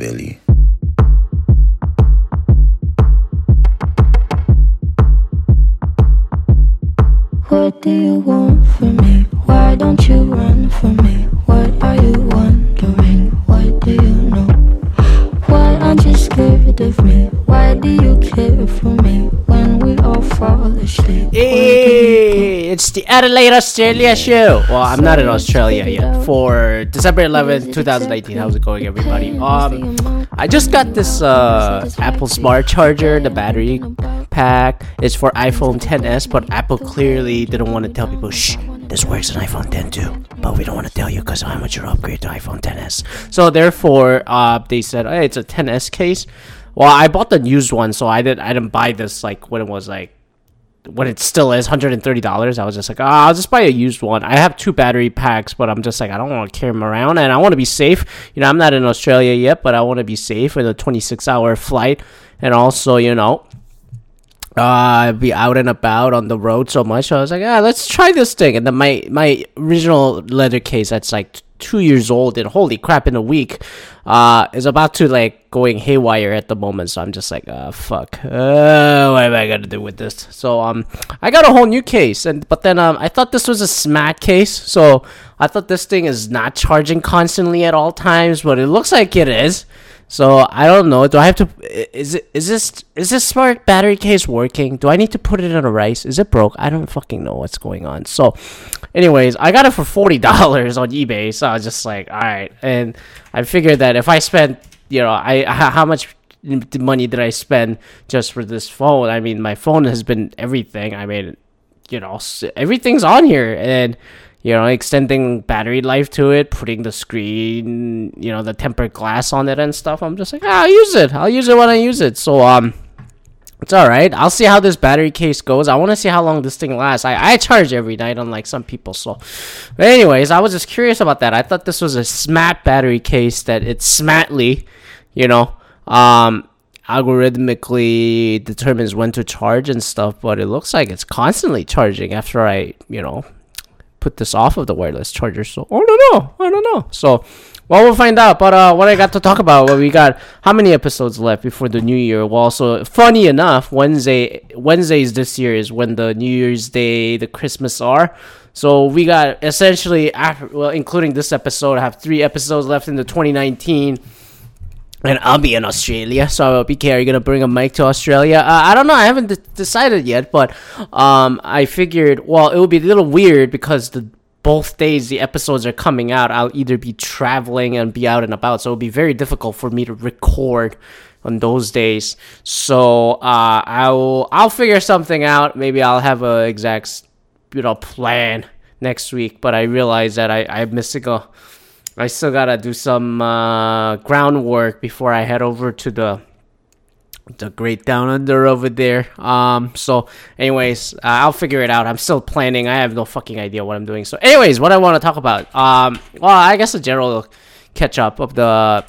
belly. What do you want from me? Why don't you run from me? What are you wondering? What do you know? Why aren't you scared of me? Why do you care for me fall asleep? Hey, it's the Adelaide Australia show. Well, I'm not in Australia yet. For December 11th, 2019. How's it going, everybody? Um, I just got this uh, Apple Smart Charger. The battery pack is for iPhone 10s, but Apple clearly didn't want to tell people, shh, this works on iPhone 10 too. But we don't want to tell you because how much you to upgrade to iPhone 10s. So therefore, uh, they said, hey, it's a 10s case. Well, I bought the used one, so I didn't. I didn't buy this like when it was like when it still is $130 i was just like oh, i'll just buy a used one. I have two battery packs but i'm just like i don't want to carry them around and i want to be safe. You know i'm not in australia yet but i want to be safe with a 26 hour flight. And also you know uh be out and about on the road so much. So i was like ah let's try this thing. And then my my original leather case that's like two years old and holy crap in a week uh is about to like going haywire at the moment. So i'm just like uh fuck. Uh, what am i gonna do with this? So um i got a whole new case. And but then um i thought this was a smack case. So i thought this thing is not charging constantly at all times but it looks like it is so I don't know. Do I have to? Is it? Is this? Is this smart battery case working? Do I need to put it in a rice? Is it broke? I don't fucking know what's going on. So, anyways, I got it for forty dollars on eBay. So I was just like, all right. And I figured that if I spent, you know, I how much money did I spend just for this phone? I mean, my phone has been everything. I mean, you know, everything's on here and you know, extending battery life to it, putting the screen, you know, the tempered glass on it and stuff. I'm just like, ah, I'll use it. I'll use it when I use it. So, um, it's all right. I'll see how this battery case goes. I want to see how long this thing lasts. I, I charge every night, unlike some people. So, but anyways, I was just curious about that. I thought this was a SMAT battery case that it's smartly, you know, um, algorithmically determines when to charge and stuff. But it looks like it's constantly charging after I, you know, put this off of the wireless charger. So I don't know. I don't know. So well, we'll find out. But uh, what I got to talk about, well, we got how many episodes left before the new year? Well, so funny enough, Wednesday Wednesdays this year is when the New Year's Day, the Christmas are. So we got essentially, after, well, including this episode, I have three episodes left in the 2019 and I'll be in Australia. So, BK, are you gonna bring a mic to Australia? Uh, I don't know. I haven't d- decided yet, but um, I figured. Well, it would be a little weird because the both days the episodes are coming out. I'll either be traveling and be out and about, so it'll be very difficult for me to record on those days. So uh, I'll I'll figure something out. Maybe I'll have a exact you know plan next week. But I realize that I I'm missing a I still gotta do some uh, groundwork before I head over to the the Great Down Under over there. Um, so, anyways, uh, I'll figure it out. I'm still planning. I have no fucking idea what I'm doing. So, anyways, what I want to talk about. Um, well, I guess a general catch up of the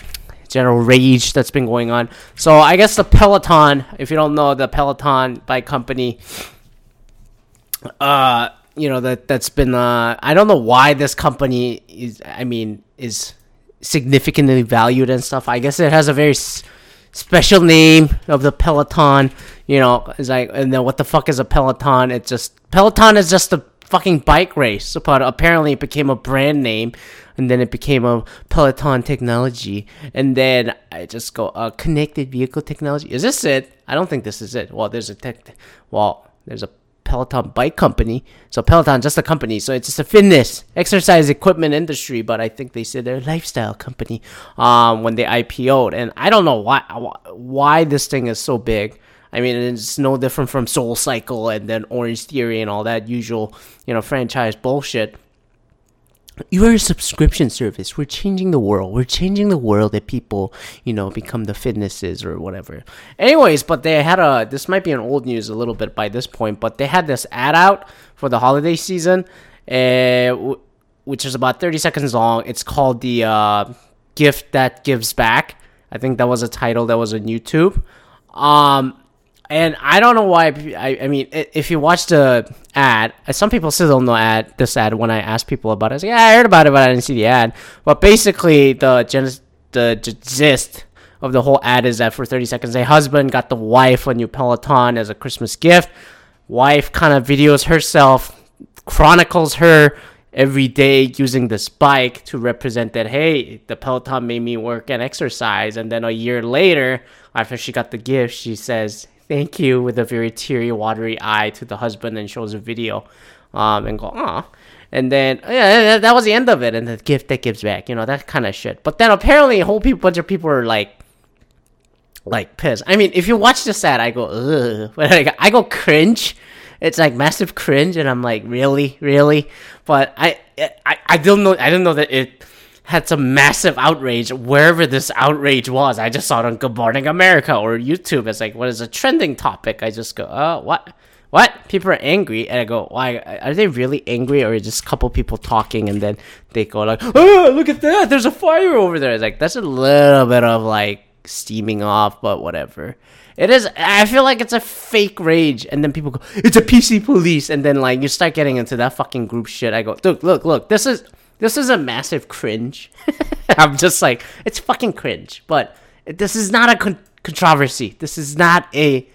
general rage that's been going on. So, I guess the Peloton. If you don't know, the Peloton bike company. Uh, you know that that's been. Uh, I don't know why this company is. I mean is significantly valued and stuff. I guess it has a very s- special name of the Peloton. You know, it's like, and then what the fuck is a Peloton? It's just Peloton is just a fucking bike race. But apparently, it became a brand name, and then it became a Peloton technology, and then I just go uh, connected vehicle technology. Is this it? I don't think this is it. Well, there's a tech. Well, there's a Peloton bike company. So Peloton just a company. So it's just a fitness exercise equipment industry, but I think they said they're a lifestyle company um, when they IPO'd. And I don't know why why this thing is so big. I mean, it's no different from Soul Cycle and then Orange Theory and all that usual, you know, franchise bullshit. You are a subscription service. We're changing the world. We're changing the world that people, you know, become the fitnesses or whatever. Anyways, but they had a. This might be an old news a little bit by this point, but they had this ad out for the holiday season, uh, which is about thirty seconds long. It's called the uh, gift that gives back. I think that was a title that was on YouTube. Um, and I don't know why. I, I mean, if you watch the ad, uh, some people still don't know ad this ad. When I ask people about it, I was like, "Yeah, I heard about it, but I didn't see the ad." But basically, the the gist of the whole ad is that for 30 seconds, a husband got the wife a new Peloton as a Christmas gift. Wife kind of videos herself, chronicles her every day using this bike to represent that hey the peloton made me work and exercise and then a year later after she got the gift she says thank you with a very teary watery eye to the husband and shows a video um, and go ah and then yeah that was the end of it and the gift that gives back you know that kind of shit. But then apparently a whole bunch of people are like like pissed. I mean if you watch this ad i go ugh. But like, i go cringe. It's like massive cringe, and I'm like, really, really. But I, I, I don't know. I don't know that it had some massive outrage wherever this outrage was. I just saw it on Good Morning America or YouTube. It's like, what is a trending topic? I just go, oh, what? What? People are angry, and I go, why? Are they really angry, or just a couple people talking, and then they go like, oh, look at that! There's a fire over there. It's like that's a little bit of like steaming off, but whatever. It is. I feel like it's a fake rage, and then people go, "It's a PC police," and then like you start getting into that fucking group shit. I go, "Look, look, look! This is this is a massive cringe." I'm just like, it's fucking cringe, but this is not a con- controversy. This is not a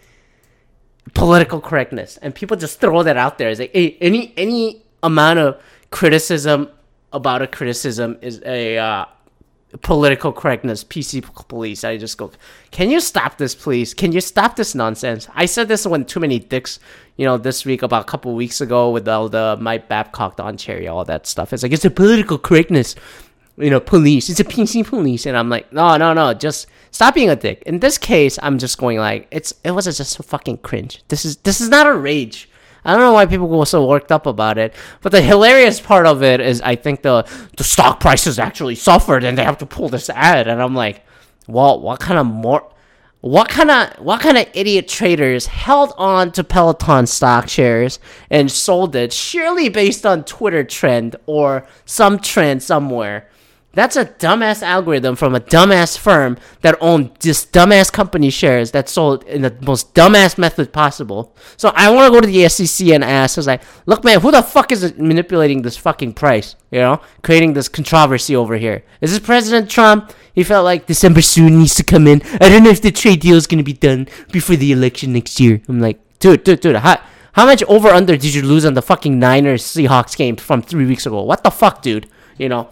political correctness, and people just throw that out there. It's like, hey, any any amount of criticism about a criticism is a uh, political correctness, PC police. I just go, can you stop this, please? Can you stop this nonsense? I said this when too many dicks, you know, this week about a couple weeks ago with all the Mike Babcock, Don Cherry, all that stuff. It's like it's a political correctness, you know, police. It's a PC police, and I'm like, no, no, no, just stop being a dick. In this case, I'm just going like, it's it was just fucking cringe. This is this is not a rage. I don't know why people were so worked up about it. But the hilarious part of it is I think the the stock prices actually suffered and they have to pull this ad and I'm like, well, what kind of more what kind of what kind of idiot traders held on to Peloton stock shares and sold it surely based on Twitter trend or some trend somewhere that's a dumbass algorithm from a dumbass firm that owned this dumbass company shares that sold in the most dumbass method possible. So I want to go to the SEC and ask, I was like, look, man, who the fuck is manipulating this fucking price? You know, creating this controversy over here. Is this President Trump? He felt like December soon needs to come in. I don't know if the trade deal is going to be done before the election next year. I'm like, dude, dude, dude, how, how much over under did you lose on the fucking Niners Seahawks game from three weeks ago? What the fuck, dude? You know,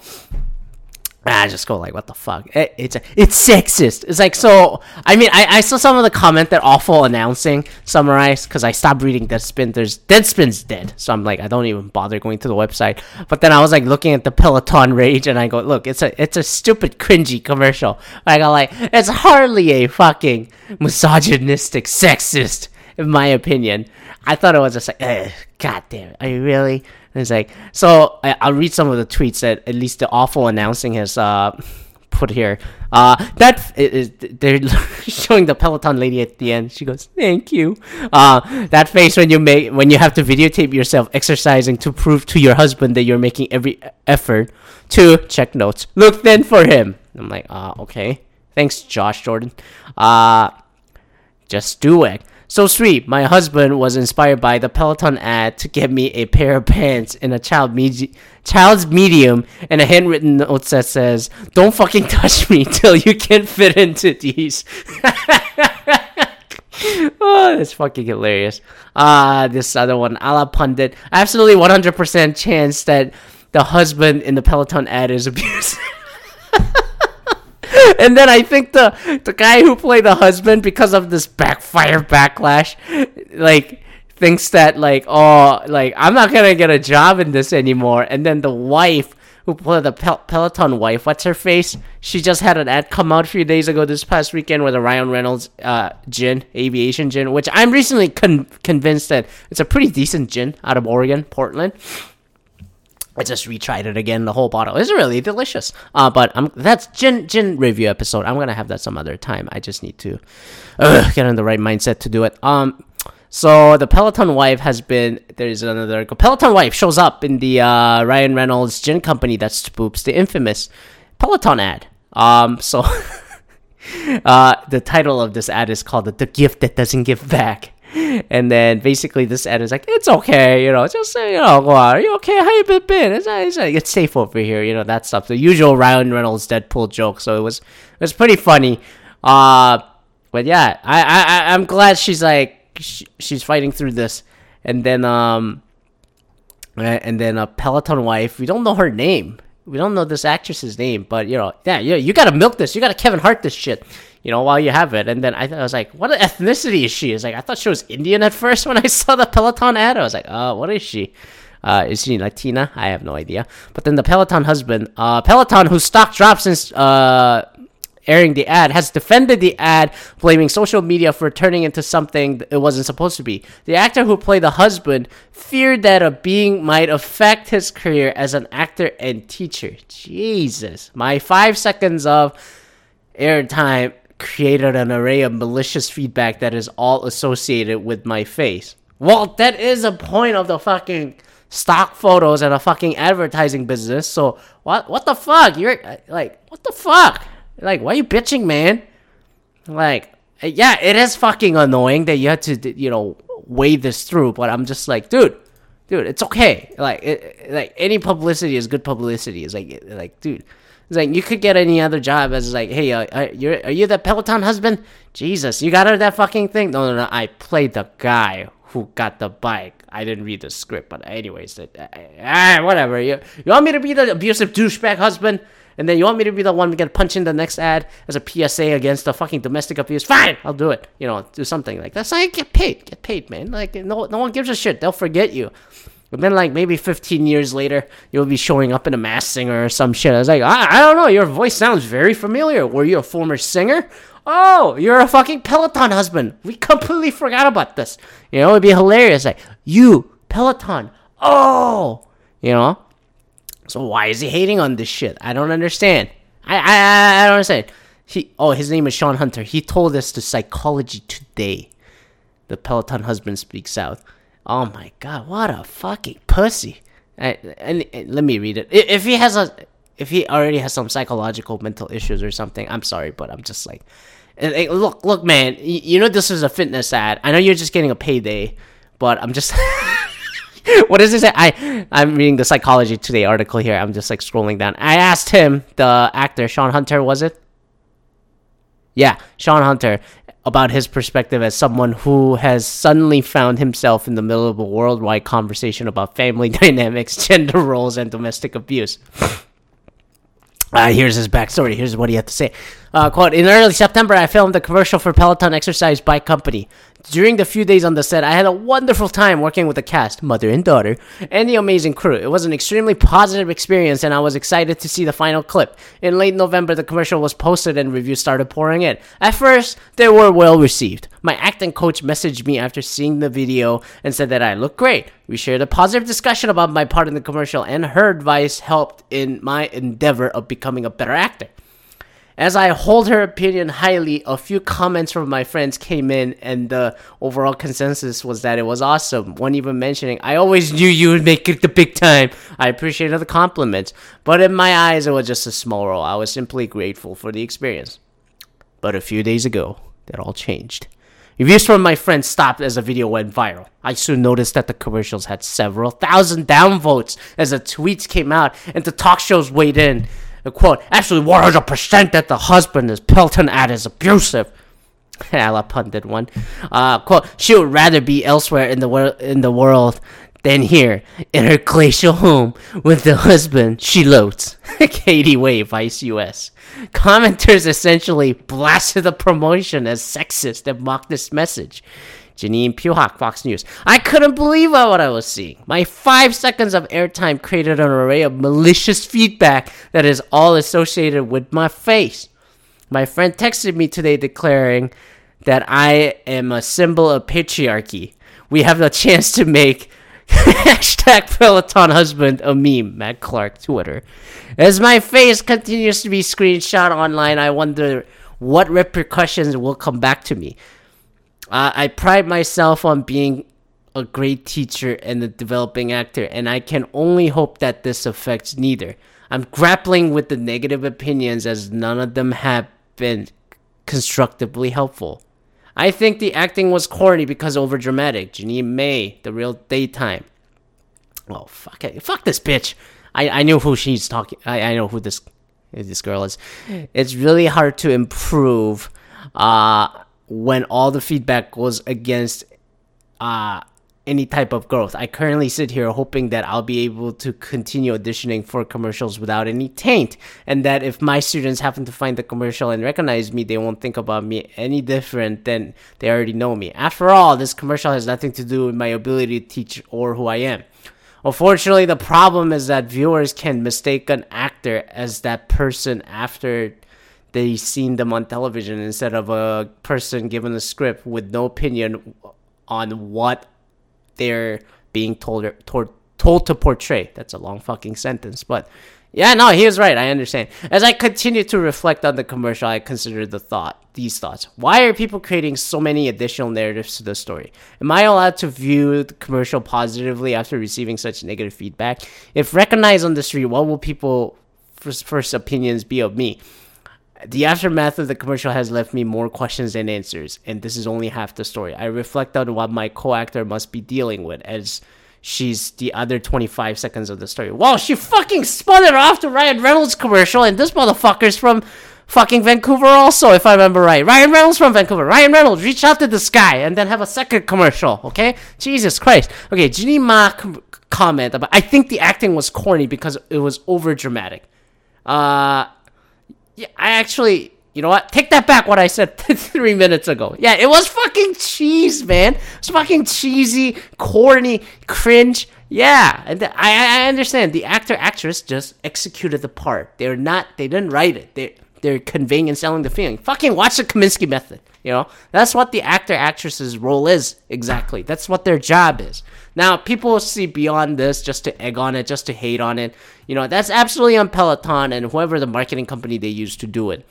I just go like, what the fuck? It, it's it's sexist. It's like so. I mean, I, I saw some of the comment that awful announcing summarized because I stopped reading Deadspin. There's Deadspin's dead, so I'm like, I don't even bother going to the website. But then I was like looking at the Peloton rage, and I go, look, it's a it's a stupid cringy commercial. I go like, it's hardly a fucking misogynistic, sexist, in my opinion. I thought it was just like, eh, god damn it, are you really? And it's like, so I, will read some of the tweets that at least the awful announcing has uh, put here. Uh, that is, they're showing the Peloton lady at the end. She goes, "Thank you." Uh, that face when you make when you have to videotape yourself exercising to prove to your husband that you're making every effort to check notes. Look then for him. I'm like, uh, okay. Thanks, Josh Jordan. Uh, just do it. So sweet. My husband was inspired by the Peloton ad to get me a pair of pants in a child child's medium and a handwritten note that says, "Don't fucking touch me till you can fit into these." oh, that's fucking hilarious. Ah, uh, this other one, Ala Pundit. Absolutely 100% chance that the husband in the Peloton ad is abusive. and then I think the the guy who played the husband because of this backfire backlash, like thinks that like oh like I'm not gonna get a job in this anymore. And then the wife who played the Pel- Peloton wife, what's her face? She just had an ad come out a few days ago this past weekend with a Ryan Reynolds uh, gin, aviation gin, which I'm recently con- convinced that it's a pretty decent gin out of Oregon, Portland. I just retried it again. The whole bottle is really delicious. Uh, but I'm that's gin gin review episode. I'm gonna have that some other time. I just need to uh, get in the right mindset to do it. Um, so the Peloton wife has been there's another Peloton wife shows up in the uh, Ryan Reynolds gin company that spoops the infamous Peloton ad. Um, so uh, the title of this ad is called "The Gift That Doesn't Give Back." And then basically this is like, it's okay, you know, just say, you know, are you okay? How you been? It's, it's, it's safe over here, you know, that stuff. The usual Ryan Reynolds Deadpool joke. So it was, it was pretty funny. Uh, but yeah, I, I, I I'm glad she's like, she, she's fighting through this. And then, um, and then a Peloton wife, we don't know her name. We don't know this actress's name, but you know, yeah, you, you gotta milk this. You gotta Kevin Hart this shit, you know, while you have it. And then I, I was like, what ethnicity is she? Is like I thought she was Indian at first when I saw the Peloton ad. I was like, oh, what is she? Uh, is she Latina? I have no idea. But then the Peloton husband, uh, Peloton, whose stock dropped since uh, airing the ad, has defended the ad, blaming social media for turning into something it wasn't supposed to be. The actor who played the husband feared that a being might affect his career as an actor and teacher. Jesus. My five seconds of airtime created an array of malicious feedback that is all associated with my face. Well, that is a point of the fucking stock photos and a fucking advertising business. So what what the fuck? You're uh, like what the fuck? Like why are you bitching, man? Like yeah, it is fucking annoying that you had to you know weigh this through, but I'm just like, dude, dude, it's okay. Like it, like any publicity is good publicity. It's like like dude. It's like you could get any other job as like, hey, uh, are, you're, are you the Peloton husband? Jesus, you got her that fucking thing? No, no, no. I played the guy who got the bike. I didn't read the script, but anyways, uh, uh, whatever. You, you want me to be the abusive douchebag husband? And then you want me to be the one to get punched in the next ad as a PSA against the fucking domestic abuse? Fine, I'll do it. You know, do something like that's how you get paid. Get paid, man. Like no, no one gives a shit. They'll forget you. But then, like maybe 15 years later, you'll be showing up in a Masked Singer or some shit. I was like, I, I don't know. Your voice sounds very familiar. Were you a former singer? Oh, you're a fucking Peloton husband. We completely forgot about this. You know, it'd be hilarious. Like you, Peloton. Oh, you know. So why is he hating on this shit? I don't understand. I I I don't understand. He oh his name is Sean Hunter. He told us to Psychology Today. The Peloton husband speaks out. Oh my god, what a fucking pussy! And, and, let me read it. If he has a, if he already has some psychological mental issues or something, I'm sorry, but I'm just like, look, look, man. You know this is a fitness ad. I know you're just getting a payday, but I'm just. what does it say? I I'm reading the Psychology Today article here. I'm just like scrolling down. I asked him, the actor Sean Hunter, was it? Yeah, Sean Hunter, about his perspective as someone who has suddenly found himself in the middle of a worldwide conversation about family dynamics, gender roles, and domestic abuse. Uh, here's his backstory. Here's what he had to say. Uh, quote, in early September, I filmed a commercial for Peloton Exercise Bike Company. During the few days on the set, I had a wonderful time working with the cast, mother and daughter, and the amazing crew. It was an extremely positive experience, and I was excited to see the final clip. In late November, the commercial was posted and reviews started pouring in. At first, they were well received. My acting coach messaged me after seeing the video and said that I looked great. We shared a positive discussion about my part in the commercial, and her advice helped in my endeavor of becoming a better actor. As I hold her opinion highly, a few comments from my friends came in, and the overall consensus was that it was awesome. One even mentioning, I always knew you would make it the big time. I appreciated the compliments, but in my eyes, it was just a small role. I was simply grateful for the experience. But a few days ago, that all changed. Reviews from my friends stopped as the video went viral. I soon noticed that the commercials had several thousand downvotes as the tweets came out and the talk shows weighed in quote, actually 100% that the husband is Peloton ad is abusive. Ala pundit one. Uh, quote, she would rather be elsewhere in the world in the world than here in her glacial home with the husband she loathes. Katie Wave, Vice US. Commenters essentially blasted the promotion as sexist and mocked this message. Janine Puhak, Fox News. I couldn't believe what I was seeing. My five seconds of airtime created an array of malicious feedback that is all associated with my face. My friend texted me today declaring that I am a symbol of patriarchy. We have the chance to make hashtag Peloton husband a meme, Matt Clark, Twitter. As my face continues to be screenshot online, I wonder what repercussions will come back to me. Uh, I pride myself on being a great teacher and a developing actor, and I can only hope that this affects neither. I'm grappling with the negative opinions as none of them have been constructively helpful. I think the acting was corny because overdramatic. Jeannie Mai, the real daytime. Oh fuck it. Fuck this bitch. I, I knew who she's talking I, I know who this this girl is. It's really hard to improve uh, when all the feedback goes against uh, any type of growth. I currently sit here hoping that I'll be able to continue auditioning for commercials without any taint, and that if my students happen to find the commercial and recognize me, they won't think about me any different than they already know me. After all, this commercial has nothing to do with my ability to teach or who I am. Unfortunately, the problem is that viewers can mistake an actor as that person after they seen them on television instead of a person given a script with no opinion on what they're being told told, told to portray. That's a long fucking sentence, but yeah, no, he was right. I understand. As I continue to reflect on the commercial, I consider the thought, these thoughts. Why are people creating so many additional narratives to the story? Am I allowed to view the commercial positively after receiving such negative feedback? If recognized on the street, what will people first, first opinions be of me? The aftermath of the commercial has left me more questions than answers, and this is only half the story. I reflect on what my co-actor must be dealing with as she's the other 25 seconds of the story. Well, she fucking spun it off to Ryan Reynolds commercial, and this motherfucker's from fucking Vancouver also, if I remember right. Ryan Reynolds from Vancouver. Ryan Reynolds, reach out to this guy and then have a second commercial, okay? Jesus Christ. Okay, Jeannie Mai com- comment about, I think the acting was corny because it was over dramatic. Uh, yeah, I actually, you know what? Take that back what I said three minutes ago. Yeah, it was fucking cheese, man. It's fucking cheesy, corny, cringe. Yeah, and I I understand the actor actress just executed the part. They're not. They didn't write it. They they're conveying and selling the feeling. Fucking watch the Kominsky method. You know that's what the actor actress's role is exactly. That's what their job is. Now people see beyond this just to egg on it, just to hate on it. You know that's absolutely on Peloton and whoever the marketing company they use to do it.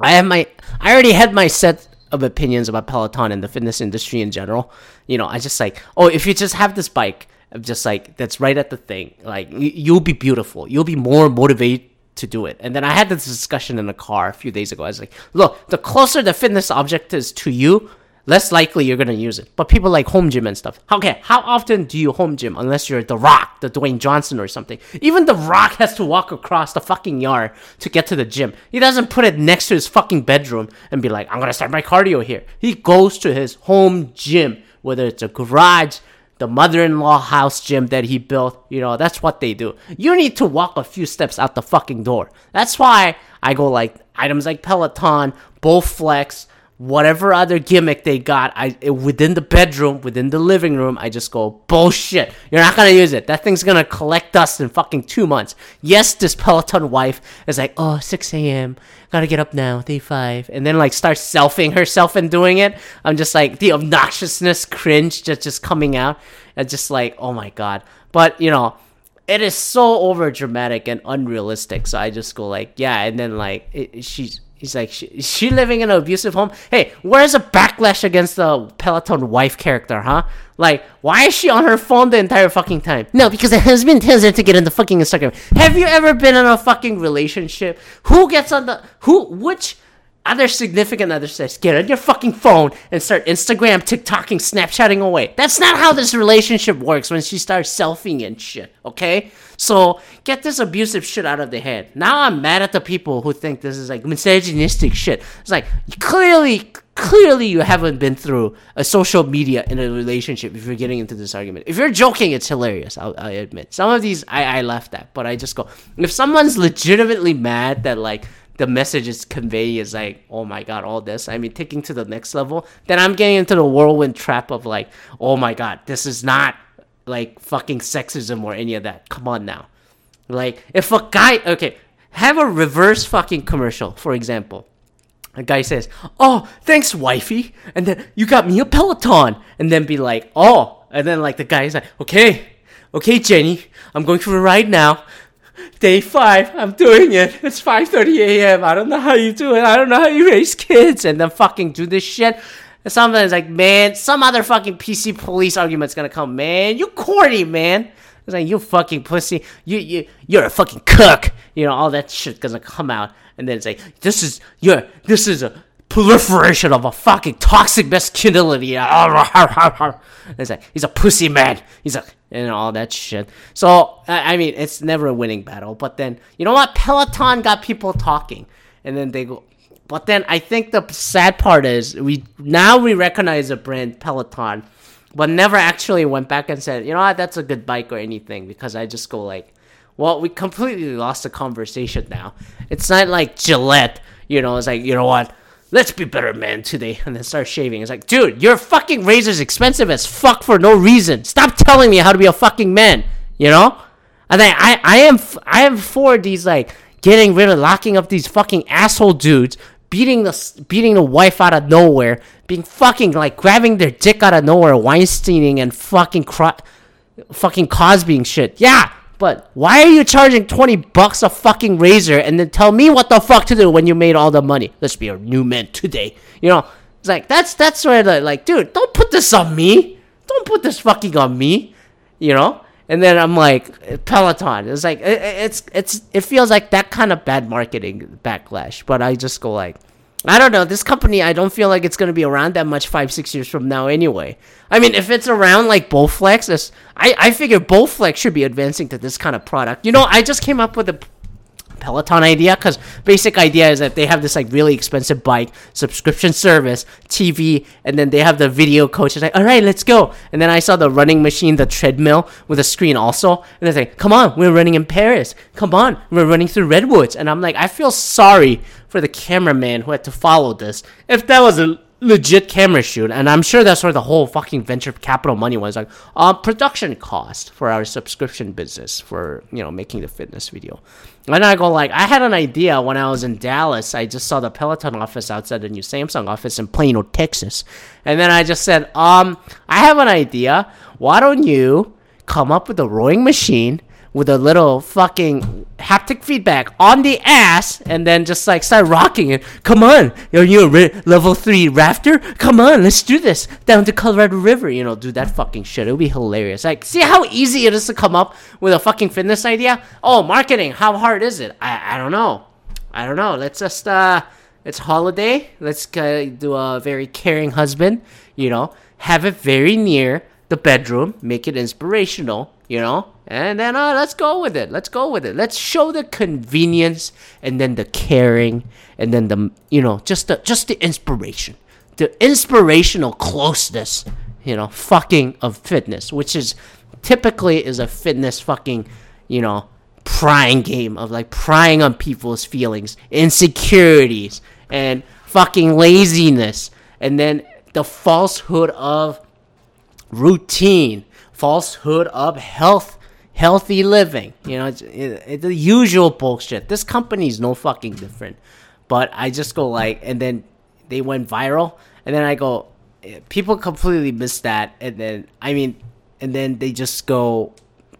I have my I already had my set of opinions about Peloton and the fitness industry in general. You know, I just like, oh, if you just have this bike, I'm just like that's right at the thing. Like you'll be beautiful. You'll be more motivated to do it. And then I had this discussion in the car a few days ago. I was like, look, the closer the fitness object is to you, less likely you're gonna use it. But people like home gym and stuff. Okay, how often do you home gym unless you're The Rock, the Dwayne Johnson or something? Even The Rock has to walk across the fucking yard to get to the gym. He doesn't put it next to his fucking bedroom and be like, I'm gonna start my cardio here. He goes to his home gym, whether it's a garage, the mother-in-law house gym that he built, you know, that's what they do. You need to walk a few steps out the fucking door. That's why I go like items like Peloton, Bowflex, whatever other gimmick they got, I within the bedroom, within the living room, I just go bullshit. You're not gonna use it. That thing's gonna collect dust in fucking two months. Yes, this Peloton wife is like, oh, 6 a.m. Gotta get up now, day five, and then like starts selfing herself and doing it. I'm just like the obnoxiousness, cringe, just just coming out, and just like, oh my god. But you know it is so over dramatic and unrealistic. So I just go like, yeah, and then like it, she's He's like, is she living in an abusive home? Hey, where's the backlash against the Peloton wife character, huh? Like, why is she on her phone the entire fucking time? No, because the husband tells her to get on the fucking Instagram. Have you ever been in a fucking relationship? Who gets on the who? Which other significant other says, get on your fucking phone and start Instagram, TikToking, Snapchatting away. That's not how this relationship works when she starts selfing and shit, okay? So get this abusive shit out of the head. Now I'm mad at the people who think this is like misogynistic shit. It's like, clearly, clearly you haven't been through a social media in a relationship if you're getting into this argument. If you're joking, it's hilarious, I'll, I admit. Some of these I, I laughed at, but I just go, if someone's legitimately mad that like, the message is conveying is like, oh my god, all this. I mean, taking to the next level, then I'm getting into the whirlwind trap of like, oh my god, this is not like fucking sexism or any of that. Come on now. Like, if a guy, okay, have a reverse fucking commercial, for example. A guy says, oh, thanks, wifey. And then you got me a Peloton. And then be like, oh. And then like the guy's like, okay, okay, Jenny, I'm going for a ride now. Day five, I'm doing it. It's 5:30 a.m. I don't know how you do it. I don't know how you raise kids, and then fucking do this shit. And sometimes like, man, some other fucking PC police argument's gonna come. Man, you corny, man. It's like you fucking pussy. You you you're a fucking cook. You know all that shit gonna come out, and then it's like this is you're this is a proliferation of a fucking toxic masculinity. It's like he's a pussy man. He's a and all that shit. So I mean, it's never a winning battle. But then you know what? Peloton got people talking, and then they go. but then I think the sad part is we now we recognize the brand Peloton, but never actually went back and said, you know what, that's a good bike or anything because I just go like, well, we completely lost the conversation now. It's not like Gillette, you know, it's like, you know what, let's be better men today and then start shaving. It's like, dude, your fucking razor's expensive as fuck for no reason. Stop telling me how to be a fucking man, you know? And then I, I am I am for these like getting rid of locking up these fucking asshole dudes beating the beating the wife out of nowhere, being fucking like grabbing their dick out of nowhere, Weinsteining and fucking cry, fucking Cosbying shit. Yeah, but why are you charging twenty bucks a fucking razor and then tell me what the fuck to do when you made all the money? Let's be a new man today. You know, it's like that's that's where the like, dude, don't put this on me. Don't put this fucking on me. You know. And then I'm like Peloton. It's like it, it's it's it feels like that kind of bad marketing backlash. But I just go like, I don't know. This company, I don't feel like it's gonna be around that much five six years from now anyway. I mean, if it's around like Bowflex, I I figure Bowflex should be advancing to this kind of product. You know, I just came up with a Peloton idea because basic idea is that they have this like really expensive bike subscription service, TV, and then they have the video coach. It's like, all right, let's go. And then I saw the running machine, the treadmill with a screen also, and it's like, come on, we're running in Paris. Come on, we're running through redwoods. And I'm like, I feel sorry for the cameraman who had to follow this. If that was a legit camera shoot, and I'm sure that's where the whole fucking venture capital money was like, uh, production cost for our subscription business for you know making the fitness video. And I go like, I had an idea when I was in Dallas. I just saw the Peloton office outside the new Samsung office in Plano, Texas, and then I just said, um, I have an idea. Why don't you come up with a rowing machine? With a little fucking haptic feedback on the ass and then just like start rocking it. Come on, are you a level three rafter? Come on, let's do this down to Colorado River. You know, do that fucking shit. It'll be hilarious. Like, see how easy it is to come up with a fucking fitness idea? Oh, marketing. How hard is it? I I don't know. I don't know. Let's just uh, it's holiday. Let's uh, do a very caring husband. You know, have it very near the bedroom. Make it inspirational. You know, and then uh, let's go with it. Let's go with it. Let's show the convenience and then the caring and then the you know just the just the inspiration, the inspirational closeness. You know, fucking of fitness, which is typically is a fitness fucking you know prying game of like prying on people's feelings, insecurities, and fucking laziness, and then the falsehood of routine, falsehood of health healthy living. You know, it's, it, it's the usual bullshit. This company's no fucking different. But I just go like, and then they went viral, and then I go, eh, people completely miss that, and then I mean, and then they just go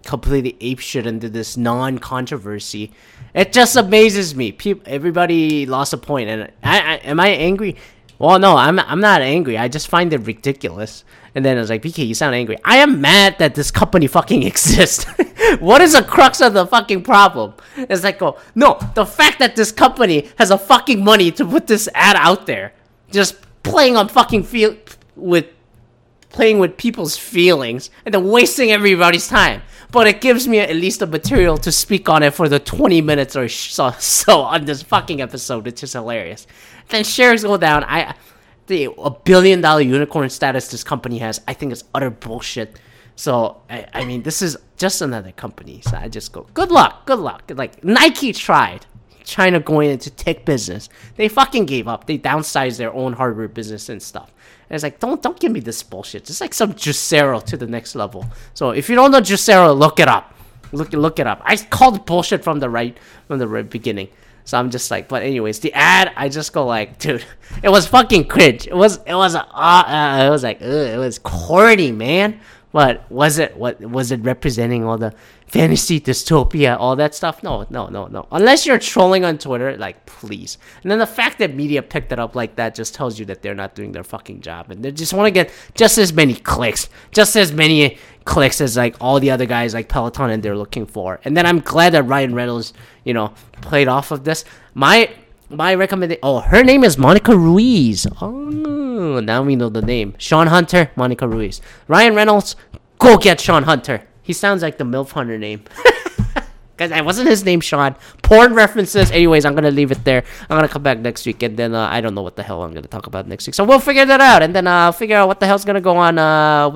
completely ape shit into this non-controversy. It just amazes me. People, everybody lost a point, and I, I am I angry? Well, no, I'm I'm not angry. I just find it ridiculous. And then I was like, BK, you sound angry. I am mad that this company fucking exists. what is the crux of the fucking problem? It's like, oh, no, the fact that this company has a fucking money to put this ad out there, just playing on fucking feel with playing with people's feelings and then wasting everybody's time. But it gives me at least the material to speak on it for the 20 minutes or so, so on this fucking episode, which is hilarious. Then shares go down. I the a billion dollar unicorn status this company has, I think is utter bullshit. So I, I mean, this is just another company. So I just go, good luck, good luck. Like Nike tried, China going into tech business. They fucking gave up. They downsized their own hardware business and stuff. And it's like, don't don't give me this bullshit. It's like some Juicero to the next level. So if you don't know Juicero, look it up. Look look it up. I called bullshit from the right from the right beginning. So I'm just like, but anyways, the ad, I just go like, dude, it was fucking cringe. It was, it was, uh, uh it was like, ugh, it was corny, man. But was it what was it representing all the fantasy dystopia, all that stuff? No, no, no, no. Unless you're trolling on Twitter, like please. And then the fact that media picked it up like that just tells you that they're not doing their fucking job and they just want to get just as many clicks, just as many clicks as like all the other guys like Peloton and they're looking for. And then I'm glad that Ryan Reynolds, you know, played off of this. My my recommendation. Oh, her name is Monica Ruiz. Oh, now we know the name. Sean Hunter, Monica Ruiz. Ryan Reynolds, go get Sean Hunter. He sounds like the MILF Hunter name. Because it wasn't his name, Sean. Porn references. Anyways, I'm gonna leave it there. I'm gonna come back next week, and then uh, I don't know what the hell I'm gonna talk about next week. So we'll figure that out, and then I'll uh, figure out what the hell's gonna go on. Uh,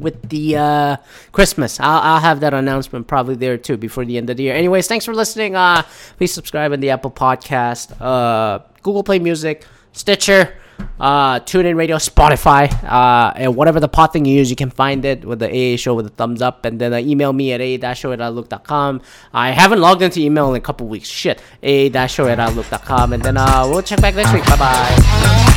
with the uh, Christmas. I'll, I'll have that announcement probably there too before the end of the year. Anyways, thanks for listening. Uh, please subscribe on the Apple Podcast, uh, Google Play Music, Stitcher, uh, TuneIn Radio, Spotify, uh, and whatever the pod thing you use, you can find it with the AA show with a thumbs up. And then uh, email me at a-show at outlook.com. I haven't logged into email in a couple weeks. Shit. a-show at outlook.com. And then uh, we'll check back next week. Bye bye.